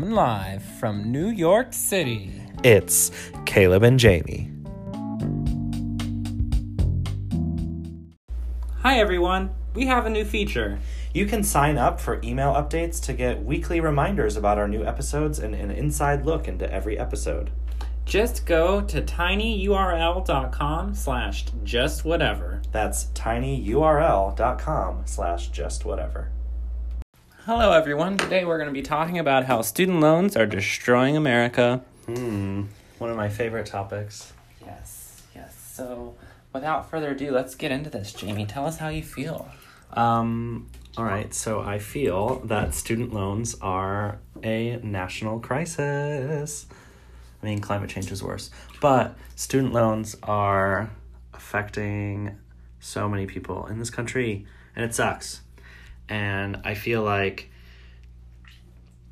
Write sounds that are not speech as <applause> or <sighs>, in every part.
Coming live from New York City. It's Caleb and Jamie. Hi, everyone. We have a new feature. You can sign up for email updates to get weekly reminders about our new episodes and an inside look into every episode. Just go to tinyurl.com slash just whatever. That's tinyurl.com slash just whatever. Hello, everyone. Today we're going to be talking about how student loans are destroying America. Hmm, one of my favorite topics. Yes, yes. So, without further ado, let's get into this. Jamie, tell us how you feel. Um, all right, so I feel that student loans are a national crisis. I mean, climate change is worse, but student loans are affecting so many people in this country, and it sucks. And I feel like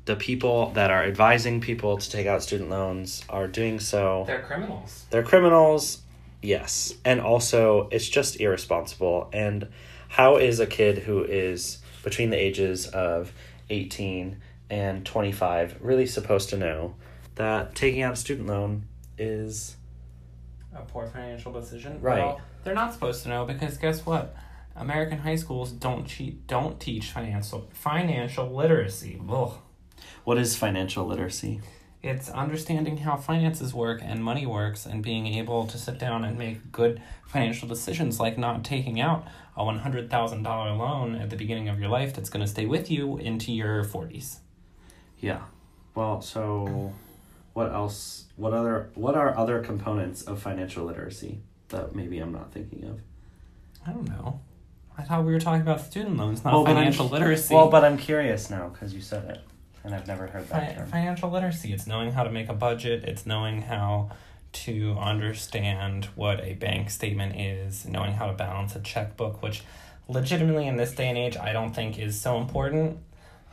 the people that are advising people to take out student loans are doing so. They're criminals. They're criminals, yes. And also, it's just irresponsible. And how is a kid who is between the ages of 18 and 25 really supposed to know that taking out a student loan is. A poor financial decision? Right. Well, they're not supposed to know because guess what? American high schools don't cheat, don't teach financial financial literacy. Ugh. What is financial literacy? It's understanding how finances work and money works and being able to sit down and make good financial decisions like not taking out a $100,000 loan at the beginning of your life that's going to stay with you into your 40s. Yeah. Well, so what else? What other? What are other components of financial literacy that maybe I'm not thinking of? I don't know. I thought we were talking about student loans, not Well, but financial literacy. Well, but I'm curious now because you said it, and I've never heard that Fi- term. financial literacy. It's knowing how to make a budget. It's knowing how to understand what a bank statement is, knowing how to balance a checkbook, which legitimately in this day and age I don't think is so important.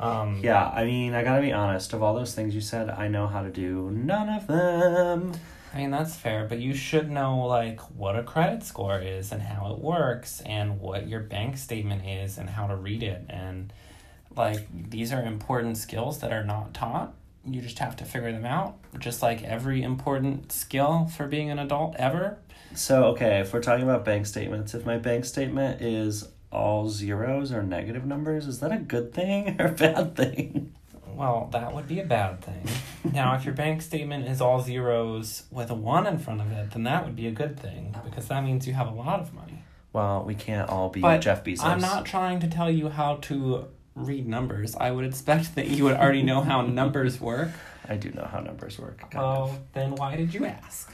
Um, Yeah, I mean, I gotta be honest. Of all those things you said, I know how to do none of them. I mean that's fair, but you should know like what a credit score is and how it works and what your bank statement is and how to read it and like these are important skills that are not taught. You just have to figure them out, just like every important skill for being an adult ever. So, okay, if we're talking about bank statements, if my bank statement is all zeros or negative numbers, is that a good thing <laughs> or a bad thing? Well, that would be a bad thing. Now, if your bank statement is all zeros with a one in front of it, then that would be a good thing because that means you have a lot of money. Well, we can't all be But Jeff Bezos. I'm not trying to tell you how to read numbers. I would expect that you would already know how numbers work. I do know how numbers work. kind Well, of. then why did you ask?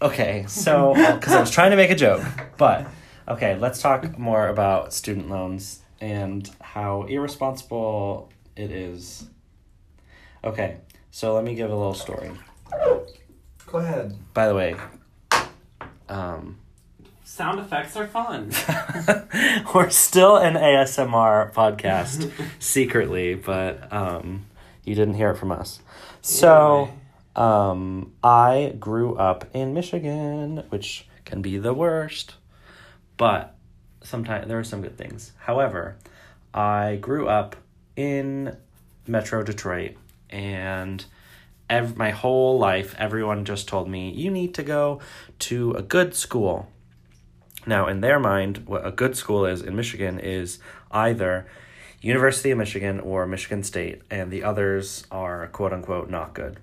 Okay, so because I was trying to make a joke, but okay, let's talk more about student loans and how irresponsible it is. Okay, so let me give a little story. Go ahead. By the way, um, Sound effects are fun. <laughs> we're still an ASMR podcast <laughs> secretly, but um, you didn't hear it from us. So, um, I grew up in Michigan, which can be the worst, but sometimes there are some good things. However, I grew up in Metro Detroit, and ev- my whole life, everyone just told me, you need to go to a good school. Now, in their mind, what a good school is in Michigan is either University of Michigan or Michigan State, and the others are quote unquote not good,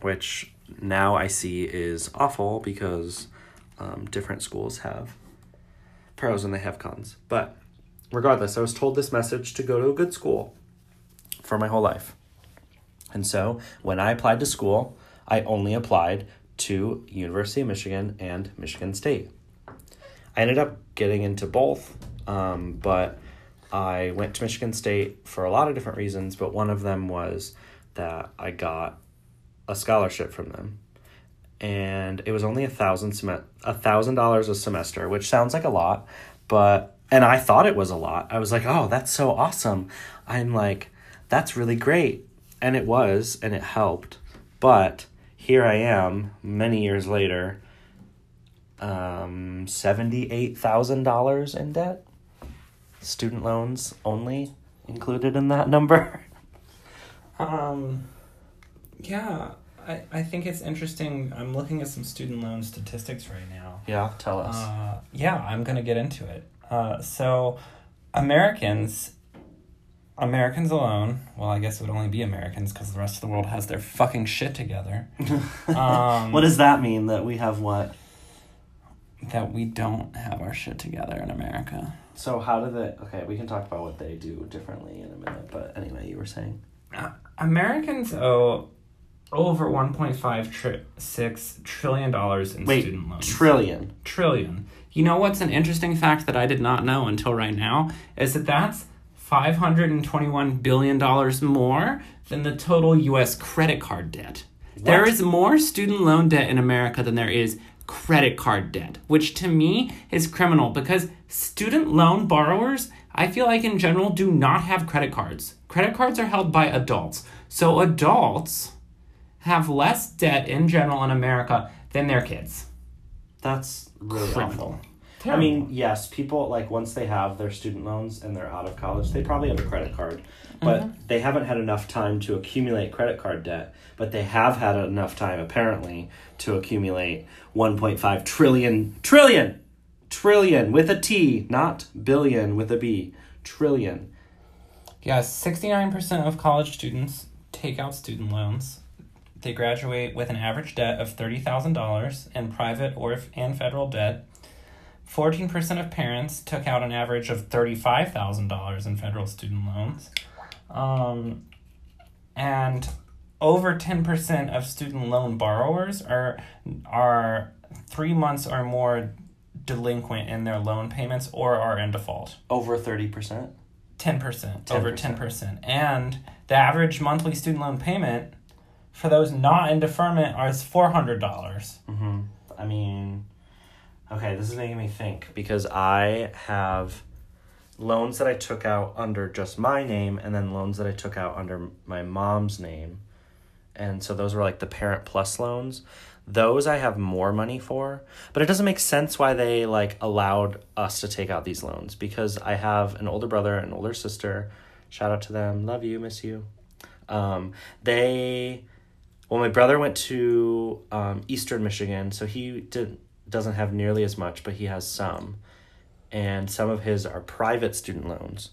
which now I see is awful because um, different schools have pros and they have cons. But regardless, I was told this message to go to a good school for my whole life. And so when I applied to school, I only applied to University of Michigan and Michigan State. I ended up getting into both, um, but I went to Michigan State for a lot of different reasons, but one of them was that I got a scholarship from them. And it was only a thousand sem- a thousand dollars a semester, which sounds like a lot, but and I thought it was a lot. I was like, oh, that's so awesome. I'm like, that's really great. And it was, and it helped. But here I am, many years later, um, $78,000 in debt. Student loans only included in that <laughs> number. Um, Yeah, I, I think it's interesting. I'm looking at some student loan statistics right now. Yeah, tell us. Uh, yeah, I'm gonna get into it. Uh, so, Americans, Americans alone. Well, I guess it would only be Americans because the rest of the world has their fucking shit together. <laughs> um, what does that mean? That we have what? that we don't have our shit together in America. So how do they? Okay, we can talk about what they do differently in a minute. But anyway, you were saying. Uh, Americans owe over 1.5 tri- six trillion dollars in Wait, student loans. trillion. trillion. You know what's an interesting fact that I did not know until right now is that that's 521 billion dollars more than the total US credit card debt. There is more student loan debt in America than there is credit card debt, which to me is criminal because student loan borrowers, I feel like in general do not have credit cards. Credit cards are held by adults. So adults have less debt in general in America than their kids. That's really Criminal. awful. I mean, yes, people like once they have their student loans and they're out of college, they probably have a credit card, mm-hmm. but they haven't had enough time to accumulate credit card debt. But they have had enough time, apparently, to accumulate 1.5 trillion, trillion, trillion with a T, not billion with a B, trillion. Yeah, 69% of college students take out student loans. They graduate with an average debt of $30,000 in private or and federal debt. 14% of parents took out an average of $35,000 in federal student loans. Um, and over 10% of student loan borrowers are are 3 months or more delinquent in their loan payments or are in default. Over 30%. 10%, over 10%. And the average monthly student loan payment for those not in deferment is $400. Mm-hmm. I mean, okay, this is making me think because I have loans that I took out under just my name and then loans that I took out under my mom's name. And so those were like the parent plus loans. Those I have more money for, but it doesn't make sense why they like allowed us to take out these loans because I have an older brother and older sister. Shout out to them. Love you, miss you. Um, they well, my brother went to um, Eastern Michigan, so he did, doesn't have nearly as much, but he has some. And some of his are private student loans.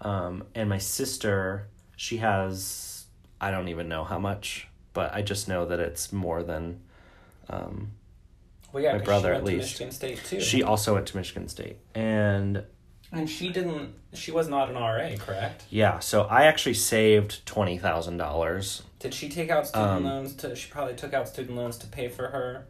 Um, and my sister, she has, I don't even know how much, but I just know that it's more than. Um, Well, yeah, My 'cause brother, she at went to least. Michigan State too. she also went to Michigan State. And and she didn't. She was not an RA, correct? yeah, so I actually saved $20,000. Did she take out student Um, loans to? She probably took out student loans to pay for her,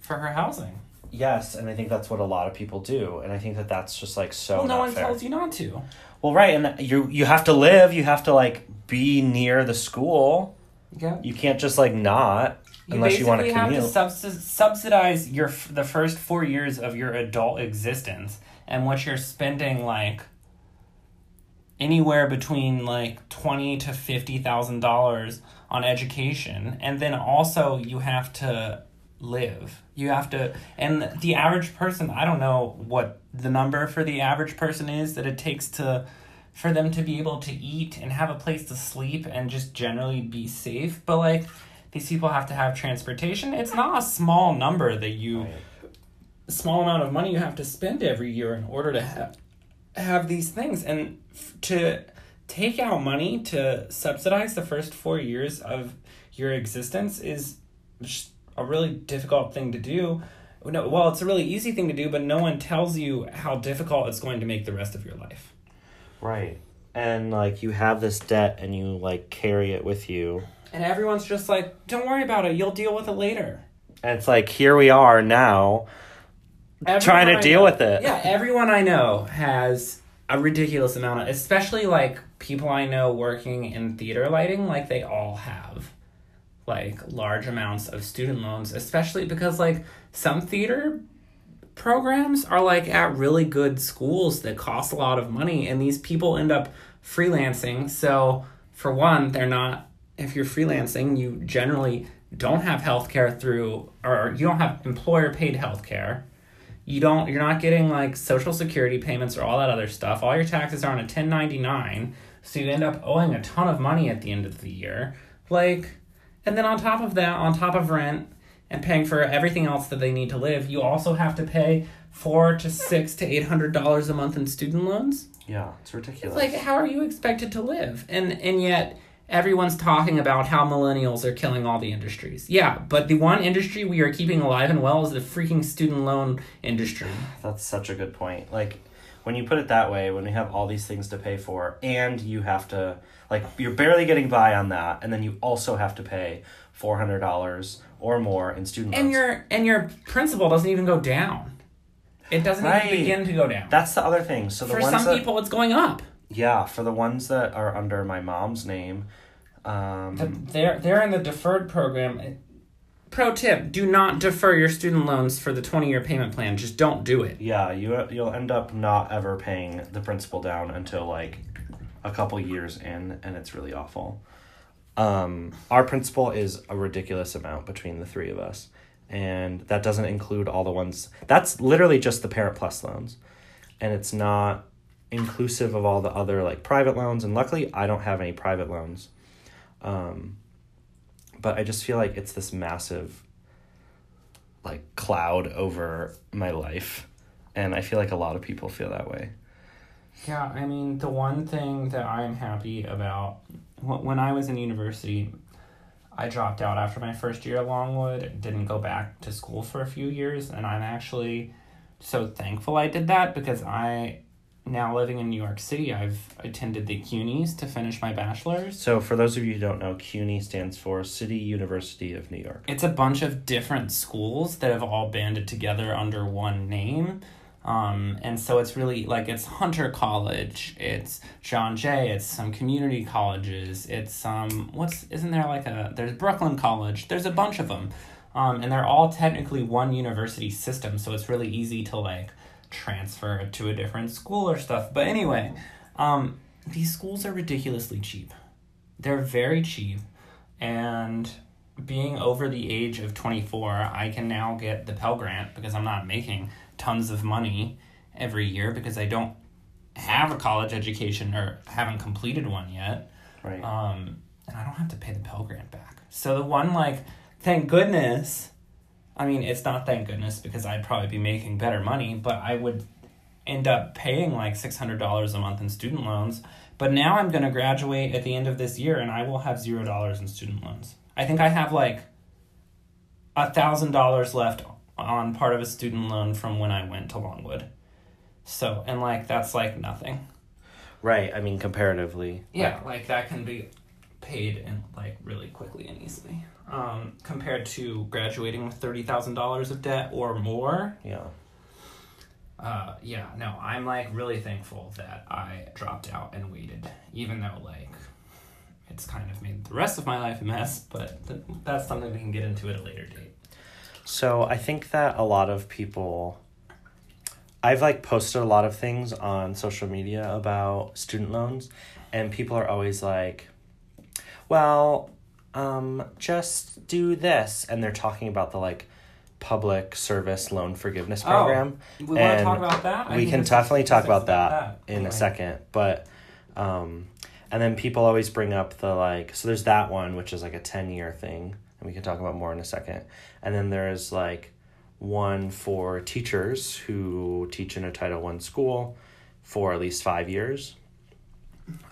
for her housing. Yes, and I think that's what a lot of people do. And I think that that's just like so well, no one fair. tells you not to. Well, right, and you you have to live. You have to like be near the school. Yeah. You can't just like not unless you want to commute. basically have to subs- subsidize your f- the first four years of your adult existence and what you're spending like anywhere between like twenty to fifty thousand dollars on education, and then also you have to live. You have to, and the average person. I don't know what the number for the average person is that it takes to for them to be able to eat and have a place to sleep and just generally be safe. But like these people have to have transportation. It's not a small number that you a small amount of money you have to spend every year in order to have have these things and f- to take out money to subsidize the first 4 years of your existence is just a really difficult thing to do. No, well, it's a really easy thing to do, but no one tells you how difficult it's going to make the rest of your life. Right, and like you have this debt and you like carry it with you, And everyone's just like, "Don't worry about it. You'll deal with it later." and it's like here we are now. Everyone Trying to I deal know- with it. Yeah, everyone I know has a ridiculous amount of, especially like people I know working in theater lighting, like they all have like large amounts of student loans, especially because like some theater programs are like at really good schools that cost a lot of money and these people end up freelancing. So, for one, they're not if you're freelancing, you generally don't have health care through or you don't have employer paid health care you don't you're not getting like social security payments or all that other stuff. All your taxes are on a 1099 so you end up owing a ton of money at the end of the year. Like And then on top of that, on top of rent and paying for everything else that they need to live, you also have to pay four to six to eight hundred dollars a month in student loans. Yeah, it's ridiculous. It's like how are you expected to live? And and yet everyone's talking about how millennials are killing all the industries. Yeah, but the one industry we are keeping alive and well is the freaking student loan industry. That's such a good point. Like when you put it that way, when we have all these things to pay for and you have to like you're barely getting by on that and then you also have to pay $400 or more in student loans. And your and your principal doesn't even go down. It doesn't Right. even begin to go down. That's the other thing. So the For ones some that, people it's going up. Yeah, for the ones that are under my mom's name, um, They're they're in the deferred program. Pro tip: Do not defer your student loans for the twenty year payment plan. Just don't do it. yeah, you you'll end up not ever paying the principal down until like a couple years in, and it's really awful. Um, our principal is a ridiculous amount between the three of us, and that doesn't include all the ones. That's literally just the Parent Plus loans, and it's not inclusive of all the other like private loans. And luckily, I don't have any private loans. Um, but I just feel like it's this massive like cloud over my life and I feel like a lot of people feel that way. Yeah, I mean, the one thing that I'm happy about when I was in university, I dropped out after my first year at Longwood, didn't go back to school for a few years, and I'm actually so thankful I did that because I, now living in New York City, I've attended the CUNYs to finish my bachelor's. So for those of you who don't know, CUNY stands for City University of New York. It's a bunch of different schools that have all banded together under one name. Um, and so it's really like it's Hunter College, it's John Jay, it's some community colleges, it's some what's isn't there like a there's Brooklyn College, there's a bunch of them, um, and they're all technically one university system, so it's really easy to like transfer to a different school or stuff. But anyway, um, these schools are ridiculously cheap. They're very cheap, and being over the age of 24, I can now get the Pell Grant because I'm not making tons of money every year because I don't have a college education or haven't completed one yet. Right. Um, and I don't have to pay the Pell Grant back. So the one, like, thank goodness, I mean, it's not thank goodness because I'd probably be making better money, but I would end up paying like $600 a month in student loans. But now I'm going to graduate at the end of this year and I will have $0 in student loans. I think I have like a thousand dollars left on part of a student loan from when I went to Longwood. So, and like that's like nothing. right. I mean comparatively. Yeah, like that can be paid in like really quickly and easily. Um, compared to graduating with thirty thousand dollars of debt or more. Yeah. Uh, yeah, no, I'm like really thankful that I dropped out and waited, even though like it's kind of made the rest of my life a mess. But th- that's something we can get into at a later date. So I think that a lot of people I've like posted a lot of things on social media about student loans and people are always like well um just do this. And they're talking about the like public service loan forgiveness Oh, program. We want to talk about that. I we can definitely talk about that, in Anyway. a second. But um and then people always bring up the like so there's that one which is like a 10 year thing. And we can talk about more in a second. And then there's like one for teachers who teach in a title one school for at least five years.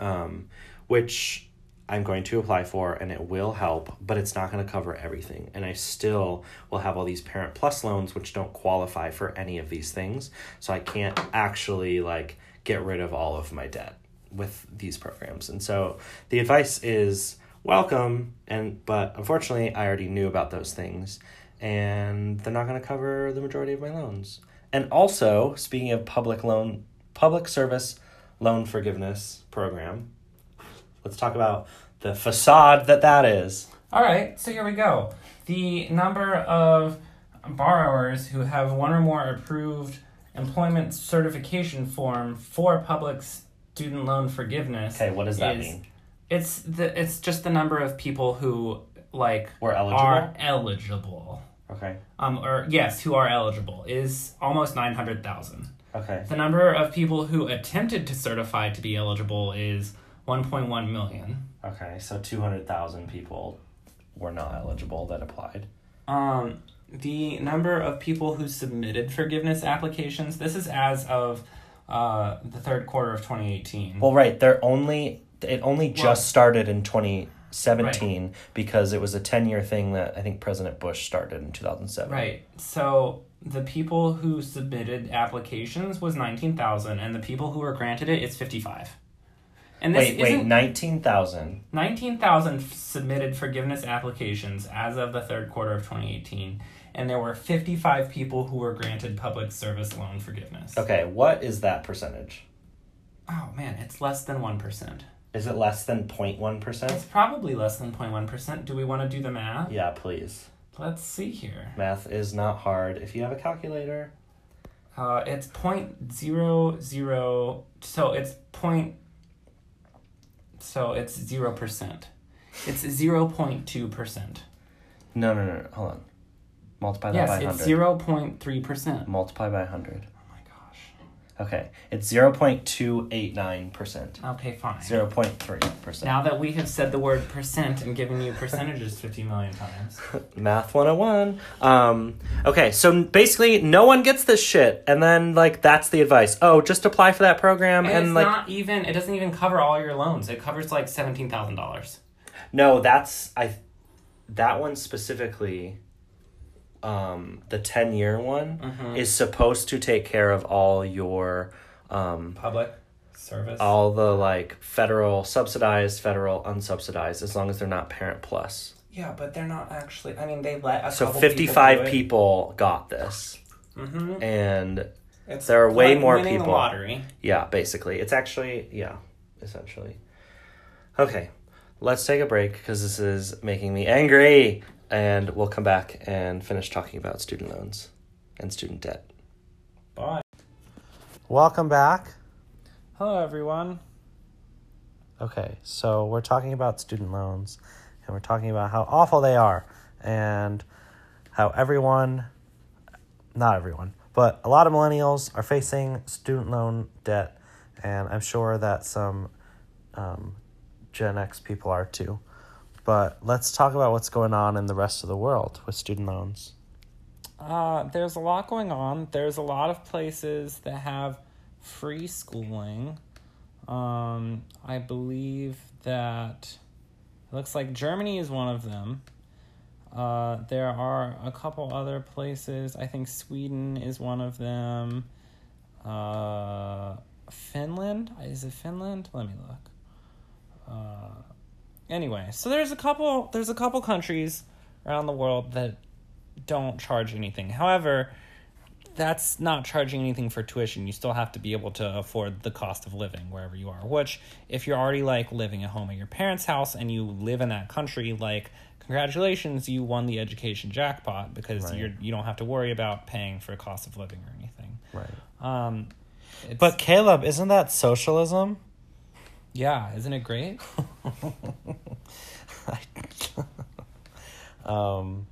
Um, which i'm going to apply for and it will help but it's not going to cover everything. And i still will have all these parent plus loans which don't qualify for any of these things. So i can't actually like get rid of all of my debt with these programs. And so the advice is welcome and but unfortunately i already knew about those things and they're not going to cover the majority of my loans. And also speaking of public loan public service loan forgiveness program let's talk about the facade that that is All right, so here we go. The number of borrowers who have one or more approved employment certification form for public student loan forgiveness. okay what does that is- mean It's the it's just the number of people who like we're eligible are eligible. okay Um or yes, who are eligible is almost 900,000. okay The number of people who attempted to certify to be eligible is 1.1 million. okay so 200000 people were not eligible that applied? Um, the number of people who submitted forgiveness applications. This is as of uh, the third quarter of twenty eighteen. Well, right. They're only it only just Well- started in 2017 because it was a 10 year thing that I think President Bush started in 2007. Right. So the people who submitted applications was nineteen thousand, and the people who were granted it it is fifty five. And this Wait, wait, 19,000. 19,000 submitted forgiveness applications as of the third quarter of 2018, and there were 55 people who were granted public service loan forgiveness. Okay, what is that percentage? Oh man, it's less than 1%. Is it less than 0.1%? It's probably less than 0.1%. Do we want to do the math? Yeah, please. Let's see here. Math is not hard. If you have a calculator, Uh, it's point zero zero. So it's point. So it's zero percent. It's zero point two percent. no, no, no, no, hold on. Multiply that Yes, by it's 100. zero point three percent. Multiply by 100. Okay, it's 0.289%. Okay, fine. 0.3%. Now that we have said the word percent and given you percentages 50 million times. <laughs> Math 101. Um, okay, so basically, no one gets this shit. And then, like, that's the advice. Oh, just apply for that program. And, And, it's like, not even, it doesn't even cover all your loans. It covers like $17,000. no, that's, I, that one specifically, um, the 10 year one, Mm-hmm. is supposed to take care of all your, um, Public service. all the, like, federal subsidized, federal unsubsidized, as long as they're not Parent Plus. yeah, but they're not actually, I mean, they let a So couple 55 people. people got this. Mm-hmm. And It's There are way like more winning the people. lottery. Yeah, basically. It's actually, yeah, essentially. Okay, let's take a break because this is making me angry. And we'll come back and finish talking about student loans and student debt. Bye. Welcome back. Hello, everyone. Okay, so we're talking about student loans and we're talking about how awful they are and how everyone, not everyone, but a lot of millennials are facing student loan debt. And I'm sure that some um, Gen X people are too. But let's talk about what's going on in the rest of the world with student loans. Uh, there's a lot going on. There's a lot of places that have free schooling. Um, I believe that it looks like Germany is one of them. Uh, there are a couple other places. I think Sweden is one of them. Uh, Finland is it Finland? Let me look. Anyway, so there's a couple. There's a couple countries around the world that don't charge anything. However, that's not charging anything for tuition. You still have to be able to afford the cost of living wherever you are. Which, if you're already like living at home at your parents' house and you live in that country, like congratulations, you won the education jackpot because Right. you're you don't have to worry about paying for a cost of living or anything. Right. Um, But Caleb, isn't that socialism? Yeah, isn't it great? <laughs> Um,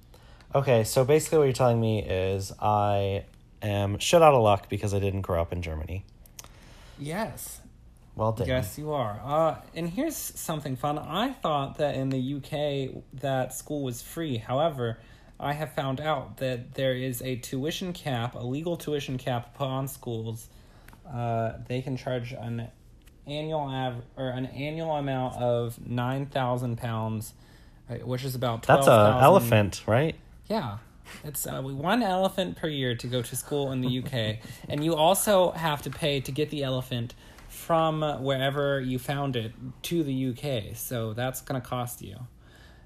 okay, so basically, what you're telling me is I am shit out of luck because I didn't grow up in Germany. Yes, Well done. Yes, you are. Uh, and here's something fun. I thought that in the UK that school was free. However, I have found out that there is a tuition cap, a legal tuition cap put on schools. Uh, they can charge an annual av- or an annual amount of nine thousand pounds, uh, which is about That's twelve a elephant, right? Yeah. It's uh, one elephant per year to go to school in the UK. <laughs> and you also have to pay to get the elephant from wherever you found it to the UK. So that's going to cost you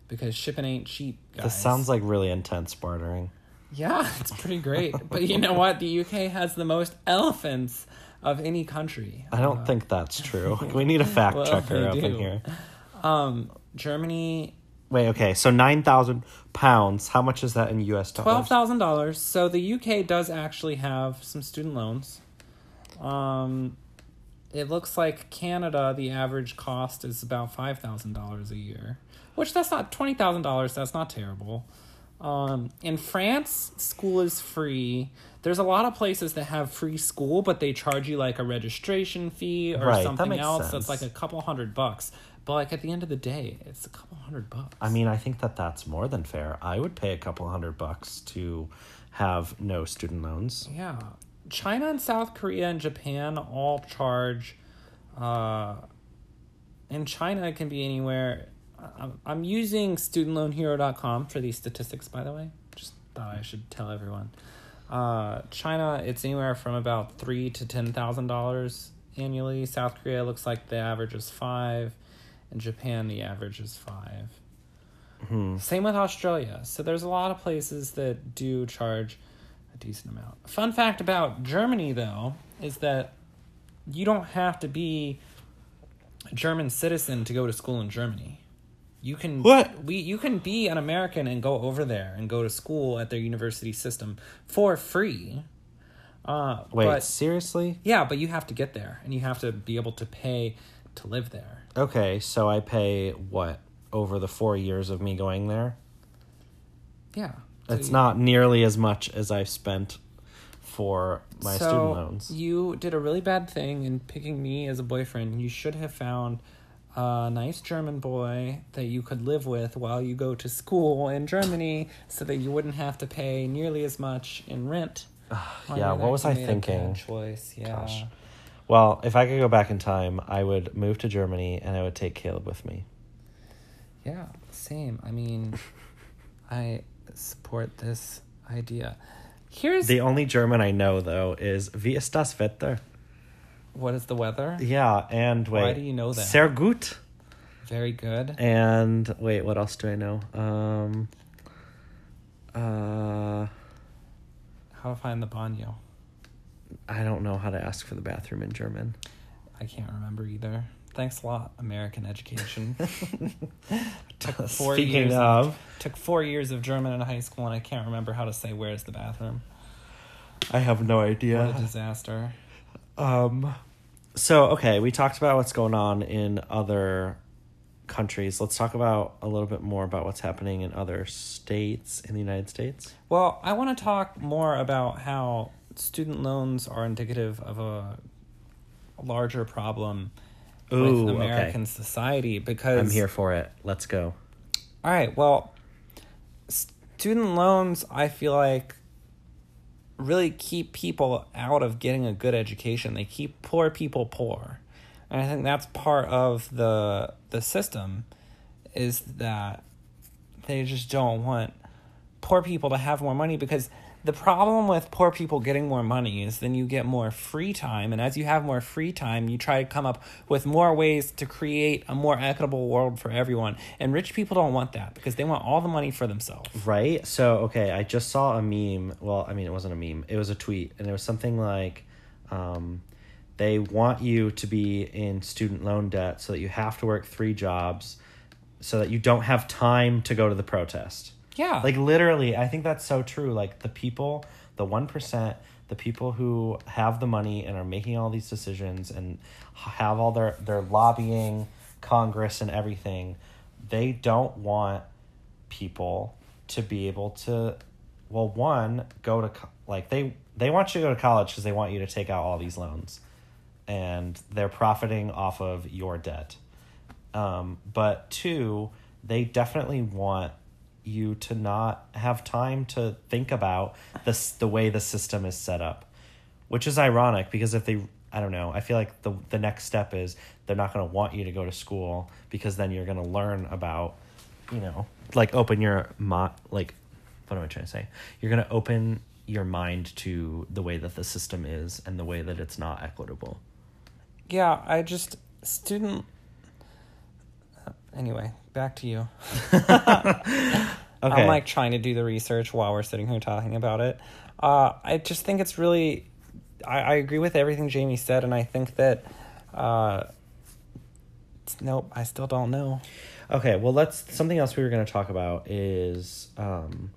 because shipping ain't cheap, guys. This sounds like really intense bartering. Yeah, it's pretty great. but you know what? The UK has the most elephants of any country. I don't think that's <laughs> true. We need a fact well, checker up in here. Um, Germany Wait, okay, so 9,000 pounds. How much is that in US dollars? Twelve thousand dollars. So the UK does actually have some student loans. Um, it looks like Canada, the average cost is about five thousand dollars a year, which that's not twenty thousand dollars. That's not terrible. Um, in France, school is free. There's a lot of places that have free school, but they charge you like a registration fee or Right, something makes else sense. that's like a couple hundred bucks. But like at the end of the day, it's a couple hundred bucks. I mean, I think that that's more than fair. I would pay a couple hundred bucks to have no student loans. Yeah. China and South Korea and Japan all charge. Uh, in China, it can be anywhere. I'm, I'm using studentloanhero.com for these statistics, by the way. Just thought I should tell everyone. Uh, China, it's anywhere from about three to ten thousand dollars annually. South Korea looks like the average is five, and Japan the average is five. Same with Australia. So there's a lot of places that do charge a decent amount. Fun fact about Germany, though, is that you don't have to be a German citizen to go to school in Germany. You can What? we you can be an American and go over there and go to school at their university system for free. Uh, Wait, but, seriously? yeah, but you have to get there and you have to be able to pay to live there. Okay, so I pay what over the four years of me going there? Yeah, So It's you- not nearly as much as I've spent for my so student loans. You did a really bad thing in picking me as a boyfriend. You should have found a nice German boy that you could live with while you go to school in Germany so that you wouldn't have to pay nearly as much in rent. <sighs> yeah, what was I thinking? choice, yeah. Gosh. Well, if I could go back in time, I would move to Germany and I would take Caleb with me. Yeah, same. I mean, <laughs> I support this idea. Here's The only German I know though is Wie ist das Wetter? What is the weather? Yeah, and wait. Why do you know that? Sehr gut. Very good. And wait, what else do I know? Um uh How to find the baño? I don't know how to ask for the bathroom in German. I can't remember either. Thanks a lot, American education. <laughs> took four Speaking years of, took four years of German in high school, and I can't remember how to say "Where's the bathroom." I have no idea. What a disaster! Um so okay, we talked about what's going on in other countries. Let's talk about a little bit more about what's happening in other states in the United States. Well, I want to talk more about how student loans are indicative of a larger problem Ooh, with okay. American society because I'm here for it. Let's go. All right. Well, student loans, I feel like, really keep people out of getting a good education. They keep poor people poor, and I think that's part of the the system, is that they just don't want poor people to have more money because the problem with poor people getting more money is then you get more free time and as you have more free time you try to come up with more ways to create a more equitable world for everyone and rich people don't want that because they want all the money for themselves Right? So, okay, I just saw a meme. Well, I mean, it wasn't a meme, it was a tweet, and it was something like um, they want you to be in student loan debt so that you have to work three jobs so that you don't have time to go to the protest. Yeah. Like, literally, I think that's so true. Like, the people, the 1%, the people who have the money and are making all these decisions and have all their, their lobbying, Congress, and everything, they don't want people to be able to well one go to like they they want you to go to college because they want you to take out all these loans. And they're profiting off of your debt. Um, but two they definitely want you to not have time to think about this the way the system is set up which is ironic because if they i don't know i feel like the the next step is they're not going to want you to go to school because then you're going to learn about you know like open your mind like what am i trying to say? You're going to open your mind to the way that the system is and the way that it's not equitable. Yeah i just student anyway back to you <laughs> okay I'm like trying to do the research while we're sitting here talking about it. Uh, I just think it's really, I, I agree with everything Jamie said, and I think that, uh, nope, I still don't know. Okay, well, let's something else we were going to talk about is um,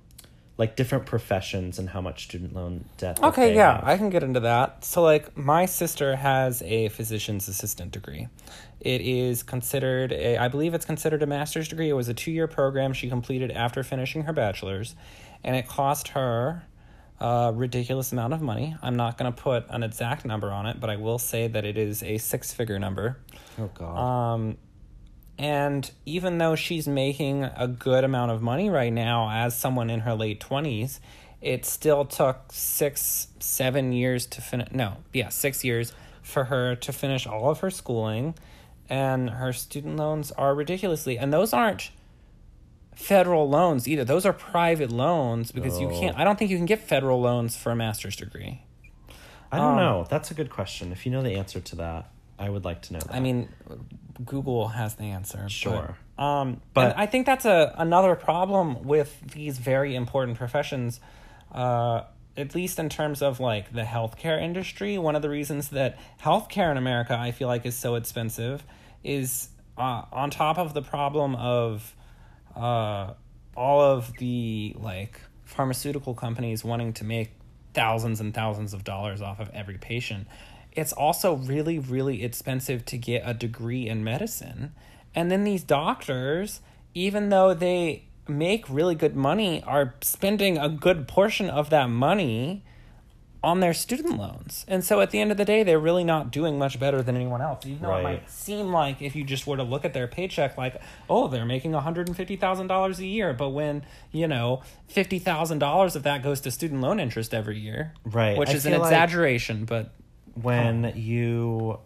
like different professions and how much student loan debt. Okay, yeah, have. I can get into that. So, like, my sister has a physician's assistant degree. It is considered a, I believe it's considered a master's degree. It was a two year program she completed after finishing her bachelor's, and it cost her a ridiculous amount of money. I'm not going to put an exact number on it, but I will say that it is a six figure number. Oh God. Um, and even though she's making a good amount of money right now as someone in her late 20s, it still took six, seven years to finish. No, yeah, six years for her to finish all of her schooling. And her student loans are ridiculously, and those aren't federal loans either. Those are private loans because you Oh. can't, I don't think you can get federal loans for a master's degree. I don't um, know. That's a good question. If you know the answer to that, I would like to know. That. I mean, Google has the answer. but- Sure. um, But- but I think that's a another problem with these very important professions. Uh, at least in terms of like the healthcare industry, one of the reasons that healthcare in America I feel like is so expensive is uh, on top of the problem of uh, all of the like pharmaceutical companies wanting to make thousands and thousands of dollars off of every patient. It's also really, really expensive to get a degree in medicine. And then these doctors, even though they make really good money, are spending a good portion of that money on their student loans. And so at the end of the day, they're really not doing much better than anyone else. Even though it might seem like if you just were to look at their paycheck, like, oh, they're making $150,000 a year. But when, you know, $50,000 of that goes to student loan interest every year, Right. which I is an feel like- exaggeration, but when you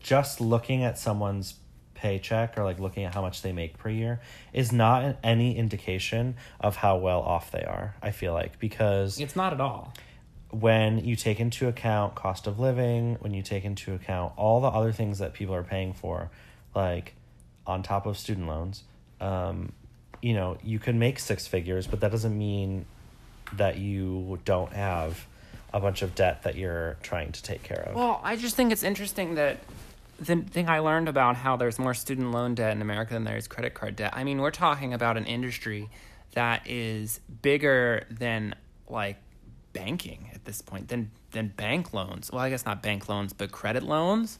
just looking at someone's paycheck or like looking at how much they make per year is not any indication of how well off they are. I feel like because it's not at all. when you take into account cost of living, when you take into account all the other things that people are paying for, like on top of student loans, um, you know, you can make six figures, but that doesn't mean that you don't have a bunch of debt that you're trying to take care of. Well, I just think it's interesting that the thing I learned about how there's more student loan debt in America than there is credit card debt. I mean, we're talking about an industry that is bigger than like banking at this point than than bank loans. Well, I guess not bank loans, but credit loans.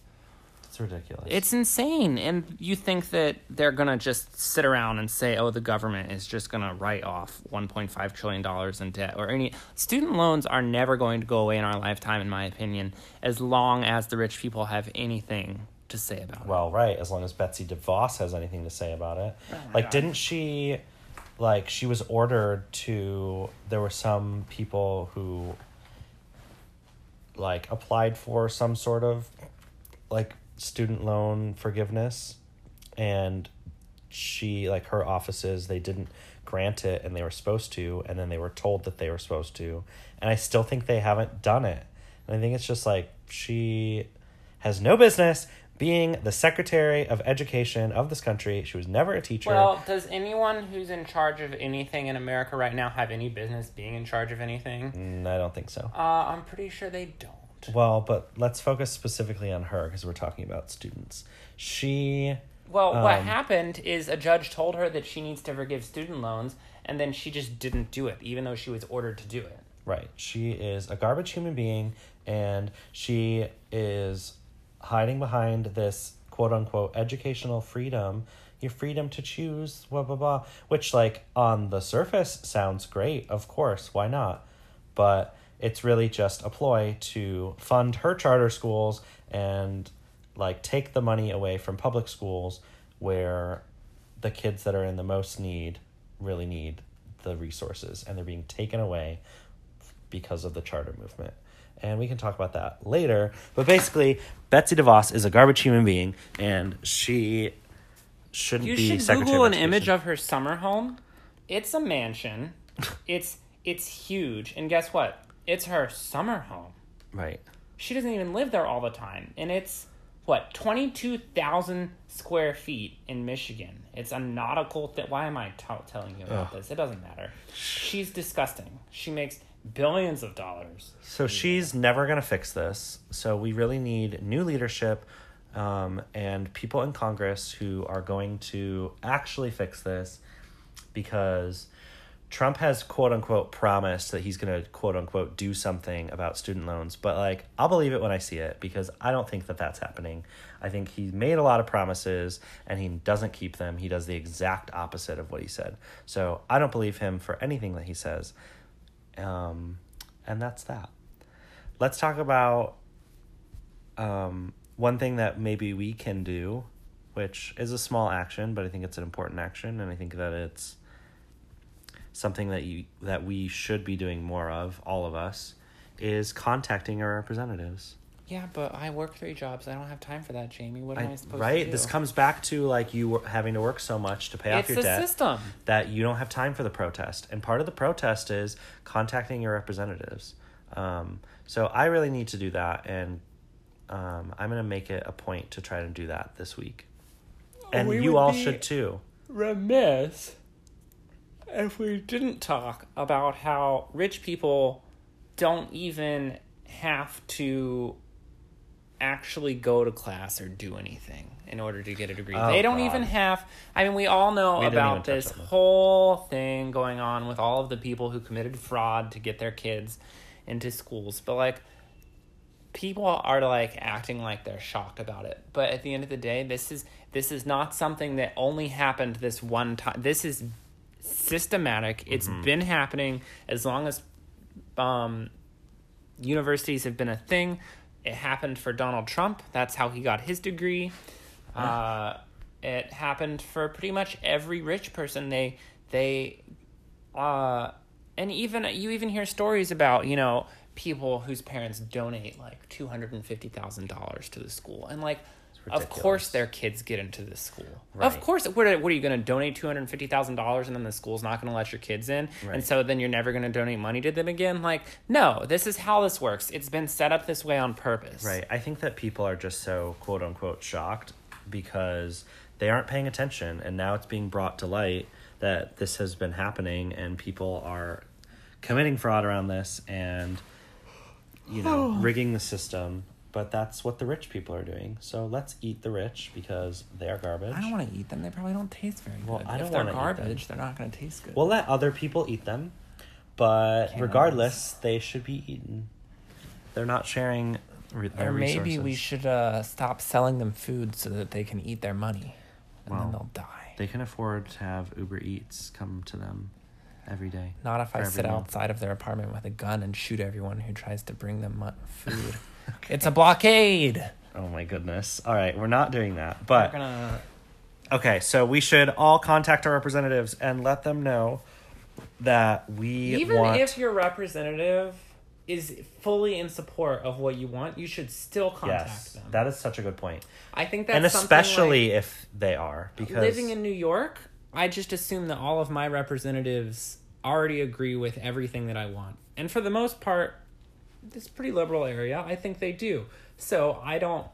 It's ridiculous. It's insane. And you think that they're going to just sit around and say, oh, the government is just going to write off $1.5 trillion in debt or any. Student loans are never going to go away in our lifetime, in my opinion, as long as the rich people have anything to say about it. well, right, as long as Betsy DeVos has anything to say about it. Oh my like, God. didn't she, like, she was ordered to, there were some people who, like, applied for some sort of, like, student loan forgiveness, and she, like, her offices, they didn't grant it, and they were supposed to, and then they were told that they were supposed to, and I still think they haven't done it. And I think it's just like she has no business being the Secretary of Education of this country. She was never a teacher. Well, does anyone who's in charge of anything in America right now have any business being in charge of anything? Mm, I don't think so. Uh, I'm pretty sure they don't. Well, but let's focus specifically on her because we're talking about students. She, Well, what Um, happened is a judge told her that she needs to forgive student loans, and then she just didn't do it, even though she was ordered to do it. right, she is a garbage human being and she is hiding behind this quote unquote educational freedom, your freedom to choose, blah, blah, blah, which, like, on the surface sounds great, of course, why not? But it's really just a ploy to fund her charter schools and, like, take the money away from public schools where the kids that are in the most need really need the resources and they're being taken away because of the charter movement. And we can talk about that later. But basically, Betsy DeVos is a garbage human being and she shouldn't You be should Secretary Google an image of her summer home. It's a mansion. <laughs> it's it's huge, and guess what? It's her summer home. Right. She doesn't even live there all the time, and it's what twenty two thousand square feet in Michigan. It's a nautical. Th- Why am I t- telling you about Ugh. this? It doesn't matter. She's disgusting. She makes billions of dollars. So she's never going to fix this. So we really need new leadership um, and people in Congress who are going to actually fix this because Trump has quote unquote promised that he's going to quote unquote do something about student loans, but like I'll believe it when I see it because I don't think that that's happening. I think he made a lot of promises and he doesn't keep them. He does the exact opposite of what he said. So I don't believe him for anything that he says. Um, and that's that. Let's talk about um, one thing that maybe we can do, which is a small action, but I think it's an important action, and I think that it's something that you that we should be doing more of, all of us, is contacting our representatives. Yeah, but I work three jobs. I don't have time for that, Jamie. What am I, I- supposed right? to do? Right? This comes back to like you having to work so much to pay off it's your the debt system. that you don't have time for the protest. And part of the protest is contacting your representatives. Um, so I really need to do that, and um, I'm going to make it a point to try to do that this week. And We you all be- should too. remiss if we didn't talk about how rich people don't even have to actually go to class or do anything in order to get a degree. Oh, they don't God. even have I mean we all know We about touch this on this. whole thing going on with all of the people who committed fraud to get their kids into schools. But like people are like acting like they're shocked about it but at the end of the day this is this is not something that only happened this one time this is systematic. It's Mm-hmm. been happening as long as um universities have been a thing. It happened for donald trump. That's how he got his degree. Uh it happened for pretty much every rich person they they uh and even you even hear stories about you know people whose parents donate like two hundred and fifty thousand dollars to the school, and like, of course their kids get into this school. Right. Of course, what are, what are you going to donate two hundred and fifty thousand dollars, and then the school's not going to let your kids in, Right. and so then you're never going to donate money to them again? Like, no, this is how this works. It's been set up this way on purpose. Right. I think that people are just so quote unquote shocked because they aren't paying attention and now it's being brought to light that this has been happening and people are committing fraud around this and you know <sighs> rigging the system but that's what the rich people are doing so let's eat the rich because they are garbage I don't want to eat them. They probably don't taste very Well, good. I don't if they're wanna eat them. garbage, they're not going to taste good. we'll let other people eat them but Cannibals. regardless they should be eaten they're not sharing re- their or maybe we should uh, stop selling them food so that they can eat their money, and Well, then they'll die. They can afford to have Uber Eats come to them every day. Not if I sit meal. outside of their apartment with a gun and shoot everyone who tries to bring them mu- <laughs> food. It's a blockade. Oh my goodness. All right, we're not doing that. But We're gonna. okay, so we should all contact our representatives and let them know that we Even want if your representative is fully in support of what you want, you should still contact Yes. them. That is such a good point. I think that's and something like- especially if they are because living in New York, I just assume that all of my representatives already agree with everything that I want. And for the most part, this pretty liberal area, I think they do. So I don't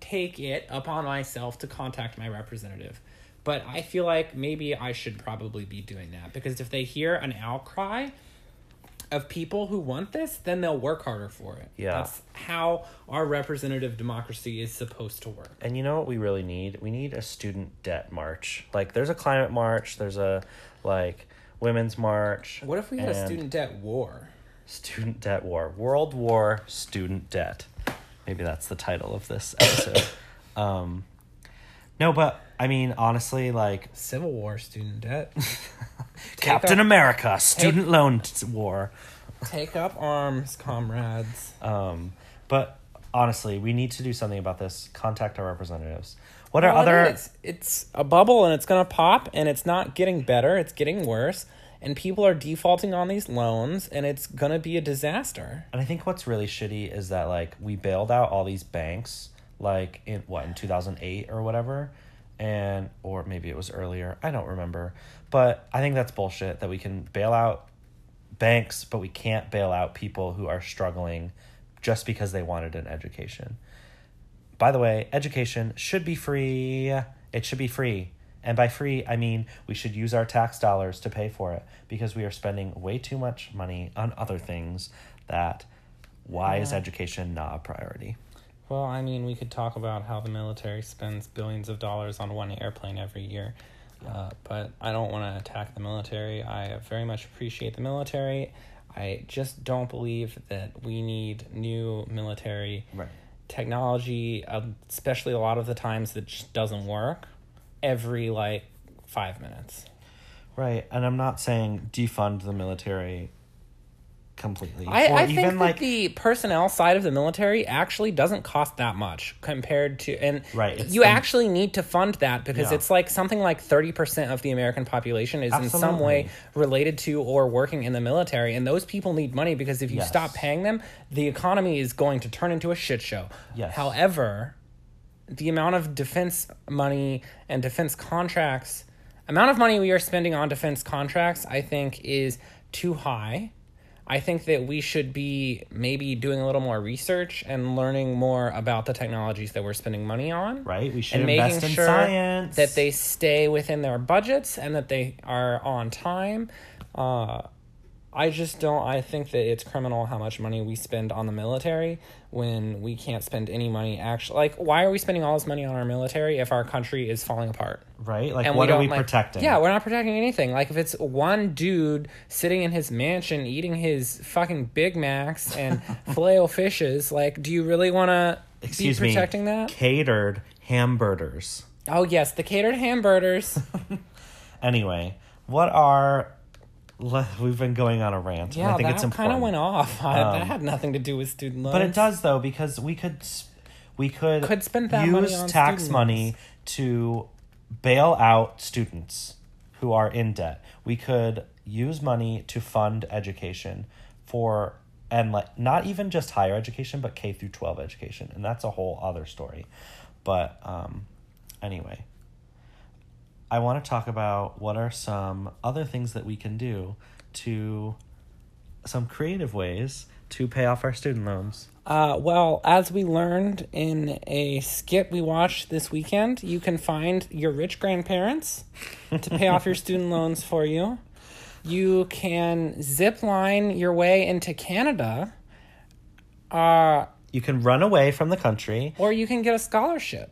take it upon myself to contact my representative. But I feel like maybe I should probably be doing that because if they hear an outcry of people who want this, then they'll work harder for it. Yeah. That's how our representative democracy is supposed to work. And you know what we really need? We need a student debt march. Like there's a climate march, there's a like women's march. What if we had a student debt war? Student debt war. World War student debt. Maybe that's the title of this episode. <laughs> um, no, but I mean, honestly, like Civil War student debt. <laughs> Captain up- America, student loan t- war. Take up arms, comrades. Um, but honestly, we need to do something about this. Contact our representatives. What are Well, other? It's, it's a bubble and it's gonna pop and it's not getting better. It's getting worse, and people are defaulting on these loans, and it's gonna be a disaster. And I think what's really shitty is that like we bailed out all these banks like in what in 2008 or whatever and or maybe it was earlier. I don't remember. But I think that's bullshit that we can bail out banks but we can't bail out people who are struggling just because they wanted an education. By the way, education should be free. It should be free. And by free, I mean we should use our tax dollars to pay for it because we are spending way too much money on other things that why is education not a priority? Well, I mean, we could talk about how the military spends billions of dollars on one airplane every year. Uh, but I don't want to attack the military. I very much appreciate the military. I just don't believe that we need new military Right. technology, uh, especially a lot of the times that just doesn't work every like five minutes. Right. And I'm not saying defund the military completely. I, I even think like that the personnel side of the military actually doesn't cost that much compared to and Right, you actually need to fund that because Yeah. it's like something like 30% of the American population is in some way related to or working in the military and those people need money because if you Yes. stop paying them the economy is going to turn into a shit show. Yes. However, the amount of defense money and defense contracts amount of money we are spending on defense contracts i think is too high. I think that we should be maybe doing a little more research and learning more about the technologies that we're spending money on. Right, we should and invest making in sure science. that they stay within their budgets and that they are on time. Uh, I just don't. I think that it's criminal how much money we spend on the military when we can't spend any money actually. Like, why are we spending all this money on our military if our country is falling apart? right? Like And what are we like- protecting? Yeah, we're not protecting anything. Like, if it's one dude sitting in his mansion eating his fucking Big Macs and <laughs> filet fishes, like, do you really want to be Excuse me. protecting that? Catered hamburgers. Oh yes, the catered hamburgers. <laughs> Anyway, what are we've been going on a rant. Yeah, I think that it's kind of went off. <laughs> I- Um, that had nothing to do with student loans. But it does though because we could we could Could spend that use money on tax money to bail out students who are in debt. We could use money to fund education for and like not even just higher education but K through 12 education and that's a whole other story. But um anyway, I want to talk about what are some other things that we can do to some creative ways to pay off our student loans. Uh, well, as we learned in a skit we watched this weekend, you can find your rich grandparents to pay off your <laughs> student loans for you. You can zip line your way into Canada, uh, You can run away from the country. or you can get a scholarship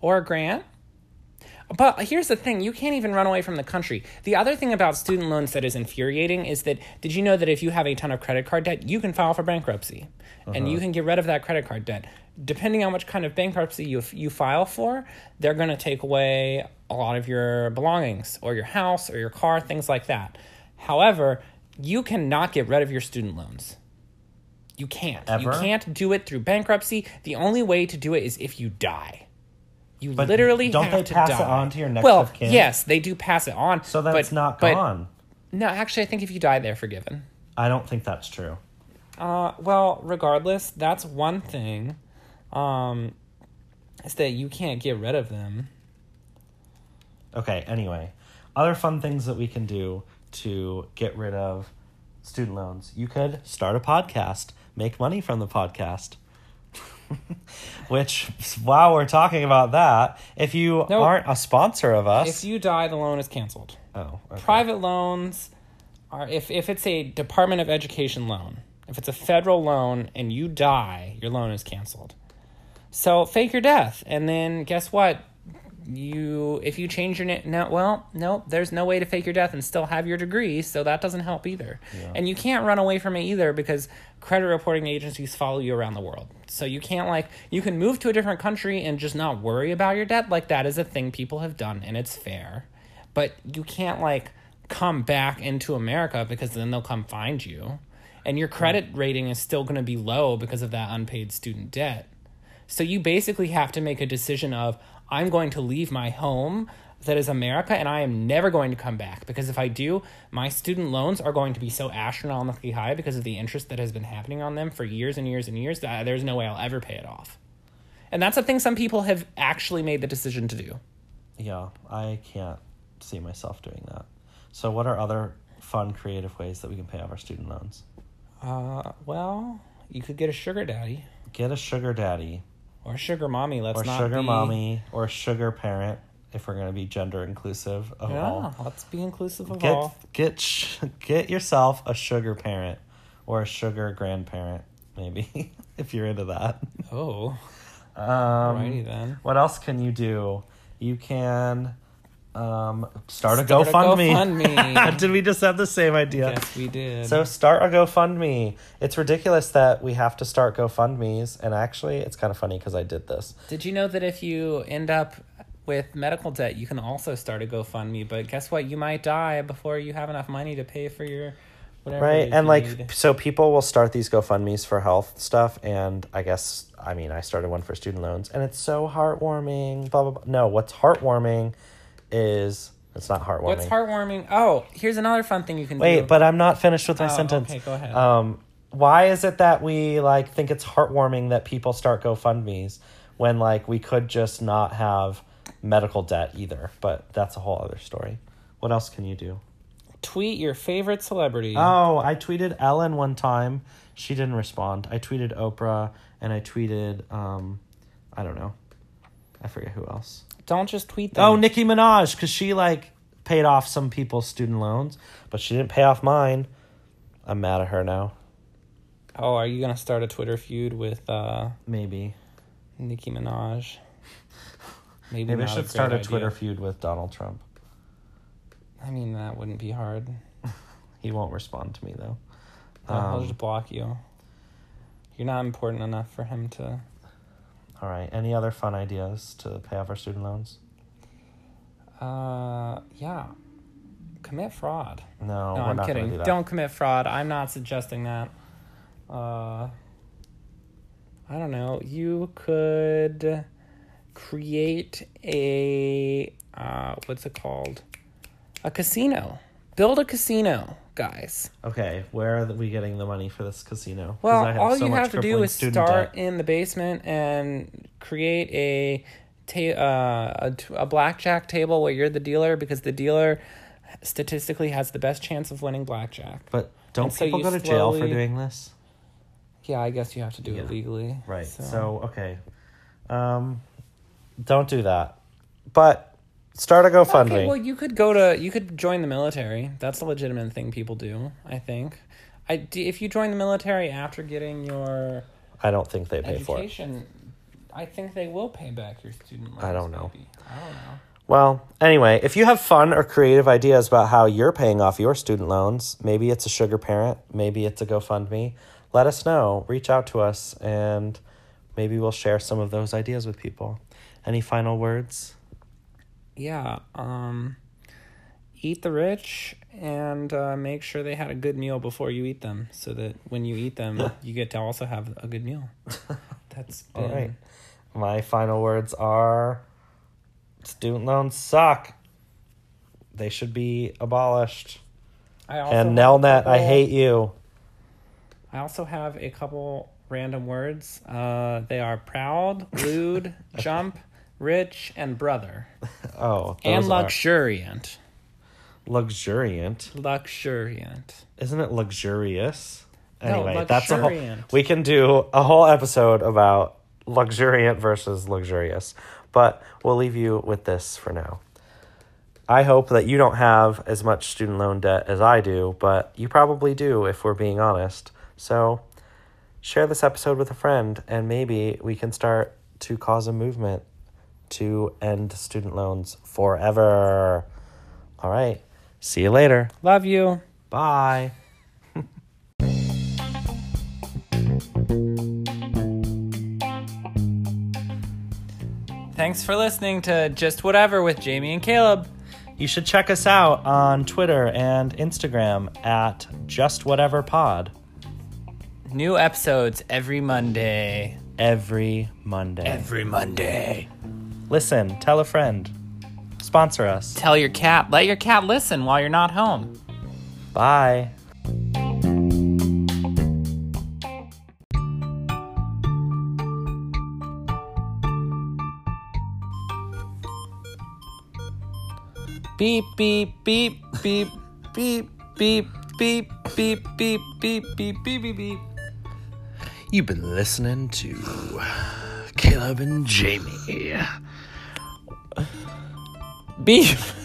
or a grant. But here's the thing you can't even run away from the country. The other thing about student loans that is infuriating is that did you know that if you have a ton of credit card debt, you can file for bankruptcy and you uh-huh. can get rid of that credit card debt. Depending on which kind of bankruptcy you, you file for, they're going to take away a lot of your belongings or your house or your car, things like that. However, you cannot get rid of your student loans. You can't. Ever? You can't do it through bankruptcy. The only way to do it is if you die. You But literally don't have they to pass it on to your next well, of kin? yes, they do pass it on. So then but, it's not gone. No, actually, I think if you die, they're forgiven. I don't think that's true. Uh, well, regardless, that's one thing. Um, is that you can't get rid of them. Okay, anyway. Other fun things that we can do to get rid of student loans. You could start a podcast, make money from the podcast. <laughs> Which, while we're talking about that, if you Nope. aren't a sponsor of us, If you die, the loan is canceled. oh, okay. Private loans are if if it's a Department of Education loan, if it's a federal loan and you die, your loan is canceled. So fake your death, and then guess what? You if you change your name, no, well, no, there's no way to fake your death and still have your degree, so that doesn't help either. And you can't run away from it either because credit reporting agencies follow you around the world. So you can't like you can move to a different country and just not worry about your debt. Like that is a thing people have done, and it's fair but you can't like come back into America because then they'll come find you. And your credit rating is still going to be low because of that unpaid student debt. So you basically have to make a decision of I'm going to leave my home that is America and I am never going to come back because if I do, my student loans are going to be so astronomically high because of the interest that has been happening on them for years and years and years that there's no way I'll ever pay it off. And that's a thing some people have actually made the decision to do. yeah, I can't see myself doing that. So, what are other fun, creative ways that we can pay off our student loans? Uh, well, you could get a sugar daddy Get a sugar daddy, or sugar mommy. Let's or not sugar be, mommy, or sugar parent, if we're going to be gender inclusive of Yeah, all. let's be inclusive of Get all. get sh- get yourself a sugar parent or a sugar grandparent, maybe <laughs> if you're into that. Oh, Um, alrighty then. What else can you do? You can Um, start a Start GoFundMe. GoFundMe. <laughs> Did we just have the same idea? Yes, we did. So start a GoFundMe. It's ridiculous that we have to start GoFundMe's, and actually, it's kind of funny because I did this. Did you know that if you end up with medical debt, you can also start a GoFundMe? But guess what? You might die before you have enough money to pay for your whatever. Right, and you like, so people will start these GoFundMe's for health stuff, and I guess, I mean, I started one for student loans, and it's so heartwarming. Blah blah blah. No, what's heartwarming is it's not heartwarming. What's heartwarming? Oh, here's another fun thing you can do. Wait, but I'm not finished with my Oh, sentence. okay, go ahead. Um, why is it that we like think it's heartwarming that people start GoFundmes when like we could just not have medical debt either? But that's a whole other story. What else can you do? tweet your favorite celebrity. Oh, I tweeted Ellen one time. She didn't respond. I tweeted Oprah and I tweeted um, I don't know. I forget who else. Don't just tweet them. Oh, Nicki Minaj, because she like paid off some people's student loans, but she didn't pay off mine. I'm mad at her now. Oh, are you gonna start a Twitter feud with uh, Maybe. Nicki Minaj? <laughs> Maybe, Maybe I should great start a idea. Twitter feud with Donald Trump. I mean, that wouldn't be hard. <laughs> He won't respond to me though. Uh, I'll Um, just block you. You're not important enough for him to. All right. Any other fun ideas to pay off our student loans? Uh, yeah. Commit fraud. No, no, we're I'm not kidding. Do that. Don't commit fraud. I'm not suggesting that. Uh, I don't know. You could create a uh, what's it called? A casino. Build a casino, guys. Okay, where are we getting the money for this casino? Well, I all so you have to do is start debt. in the basement and create a ta- uh, a, a blackjack table where you're the dealer because the dealer statistically has the best chance of winning blackjack. But don't and people you go to jail for doing this? Yeah, I guess you have to do Yeah. it legally. Right. So, okay. Um, don't do that. But start a GoFundMe. Okay, well, you could go to you could join the military. That's a legitimate thing people do. I think. I if you join the military after getting your I don't think they pay for it. education, I think they will pay back your student loans. I don't know. maybe. I don't know. Well, anyway, if you have fun or creative ideas about how you're paying off your student loans, maybe it's a sugar parent, maybe it's a GoFundMe, let us know. Reach out to us and maybe we'll share some of those ideas with people. Any final words? Yeah. Um, eat the rich and uh, make sure they had a good meal before you eat them, so that when you eat them, <laughs> you get to also have a good meal. <laughs> That's All been- right. My final words are student loans suck. They should be abolished. I also And Nelnet, I hate you. I also have a couple random words. Uh, they are proud, lewd, <laughs> jump, rich, and brother, <laughs> Oh, and those are luxuriant. luxuriant. Luxuriant. Isn't it luxurious? No, Anyway, that's a whole. We can do a whole episode about luxuriant versus luxurious, but we'll leave you with this for now. I hope that you don't have as much student loan debt as I do, but you probably do if we're being honest. So share this episode with a friend, and maybe we can start to cause a movement to end student loans forever. All right. See you later. Love you. Bye. <laughs> Thanks for listening to Just Whatever with Jamie and Caleb. You should check us out on Twitter and Instagram at Just Whatever Pod New episodes every Monday. every Monday. Every Monday. Listen, tell a friend, sponsor us. Tell your cat, let your cat listen while you're not home. Bye. Beep, beep, beep, beep, beep, beep, beep, beep, beep, beep, beep, beep, beep, beep. You've been listening to Caleb and Jamie. Beef.